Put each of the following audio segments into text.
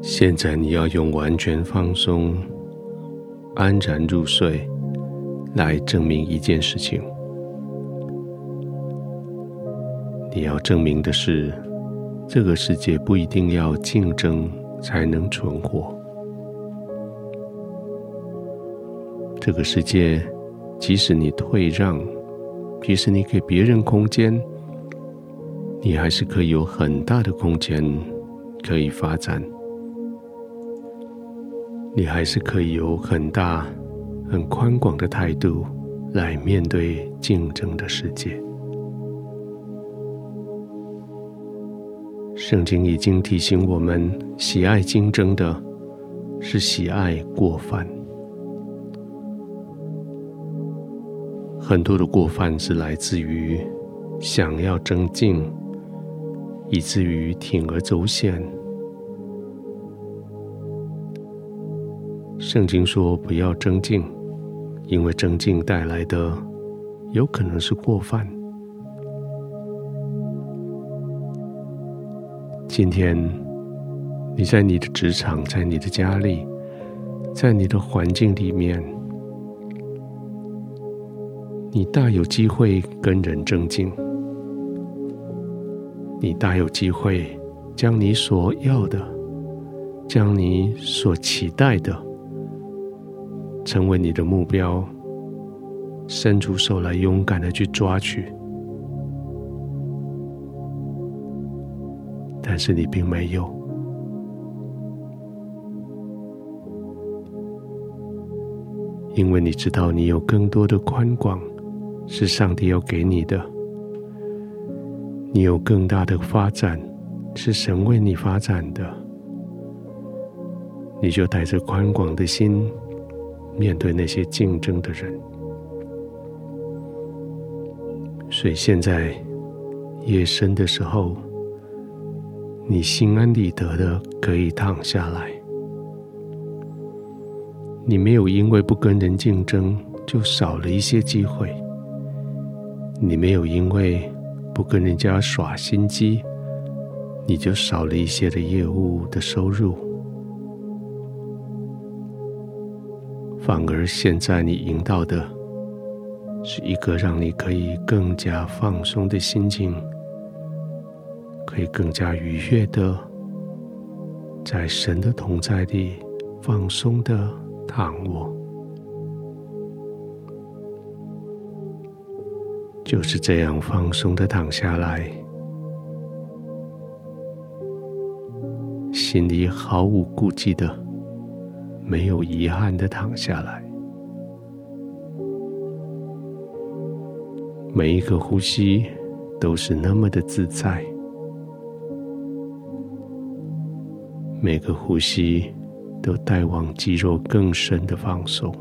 现在你要用完全放松、安然入睡来证明一件事情。你要证明的是，这个世界不一定要竞争才能存活。这个世界，即使你退让，即使你给别人空间，你还是可以有很大的空间可以发展。你还是可以有很大、很宽广的态度来面对竞争的世界。圣经已经提醒我们，喜爱竞争的是喜爱过犯。很多的过犯是来自于想要争竞，以至于铤而走险。圣经说不要争竞，因为争竞带来的有可能是过犯。今天你在你的职场，在你的家里，在你的环境里面。你大有机会跟人争竞，你大有机会将你所要的，将你所期待的，成为你的目标，伸出手来勇敢的去抓取，但是你并没有，因为你知道你有更多的宽广。是上帝要给你的，你有更大的发展，是神为你发展的，你就带着宽广的心面对那些竞争的人。所以现在夜深的时候，你心安理得的可以躺下来，你没有因为不跟人竞争就少了一些机会。你没有因为不跟人家耍心机，你就少了一些的业务的收入，反而现在你赢到的是一个让你可以更加放松的心情，可以更加愉悦的在神的同在里放松的躺卧。就是这样放松的躺下来，心里毫无顾忌的、没有遗憾的躺下来。每一个呼吸都是那么的自在，每个呼吸都带往肌肉更深的放松。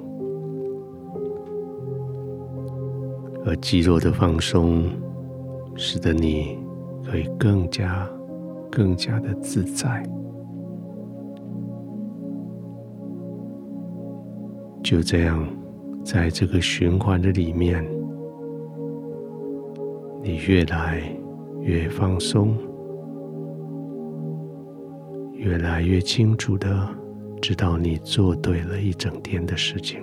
而肌肉的放松，使得你可以更加、更加的自在。就这样，在这个循环的里面，你越来越放松，越来越清楚的知道你做对了一整天的事情。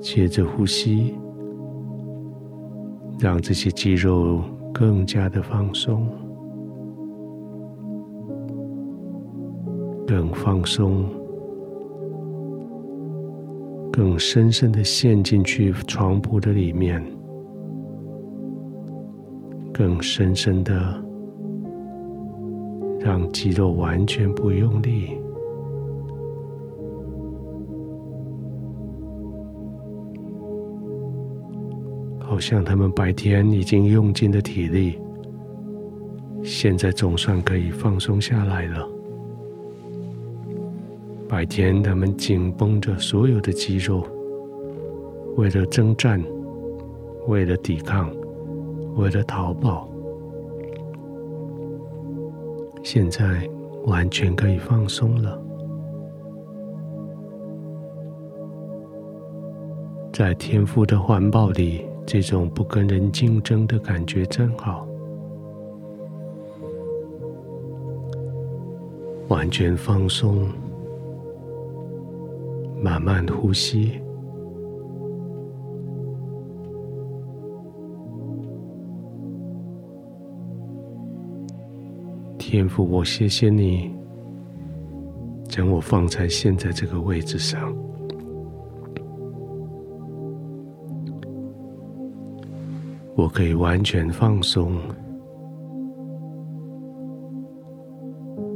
接着呼吸，让这些肌肉更加的放松，更放松，更深深的陷进去床铺的里面，更深深的让肌肉完全不用力。好像他们白天已经用尽了体力，现在总算可以放松下来了。白天他们紧绷着所有的肌肉，为了征战，为了抵抗，为了逃跑，现在完全可以放松了。在天父的怀抱里。这种不跟人竞争的感觉真好。完全放松，慢慢呼吸。天父，我谢谢你，将我放在现在这个位置上，我可以完全放松。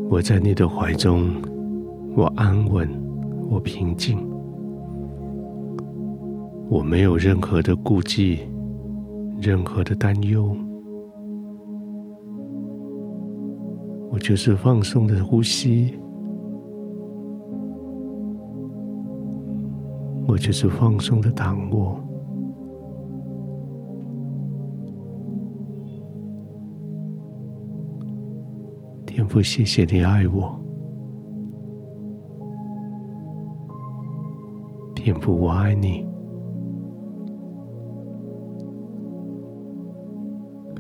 我在你的怀中，我安稳，我平静，我没有任何的顾忌，任何的担忧，我就是放松的呼吸，我就是放松的躺卧。天父，谢谢你爱我。天父，我爱你，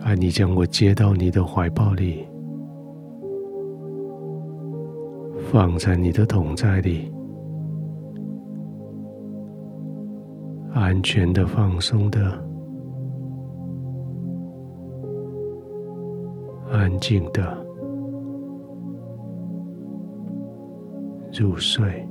爱你将我接到你的怀抱里，放在你的同在里，安全的、放松的、安静的。入睡。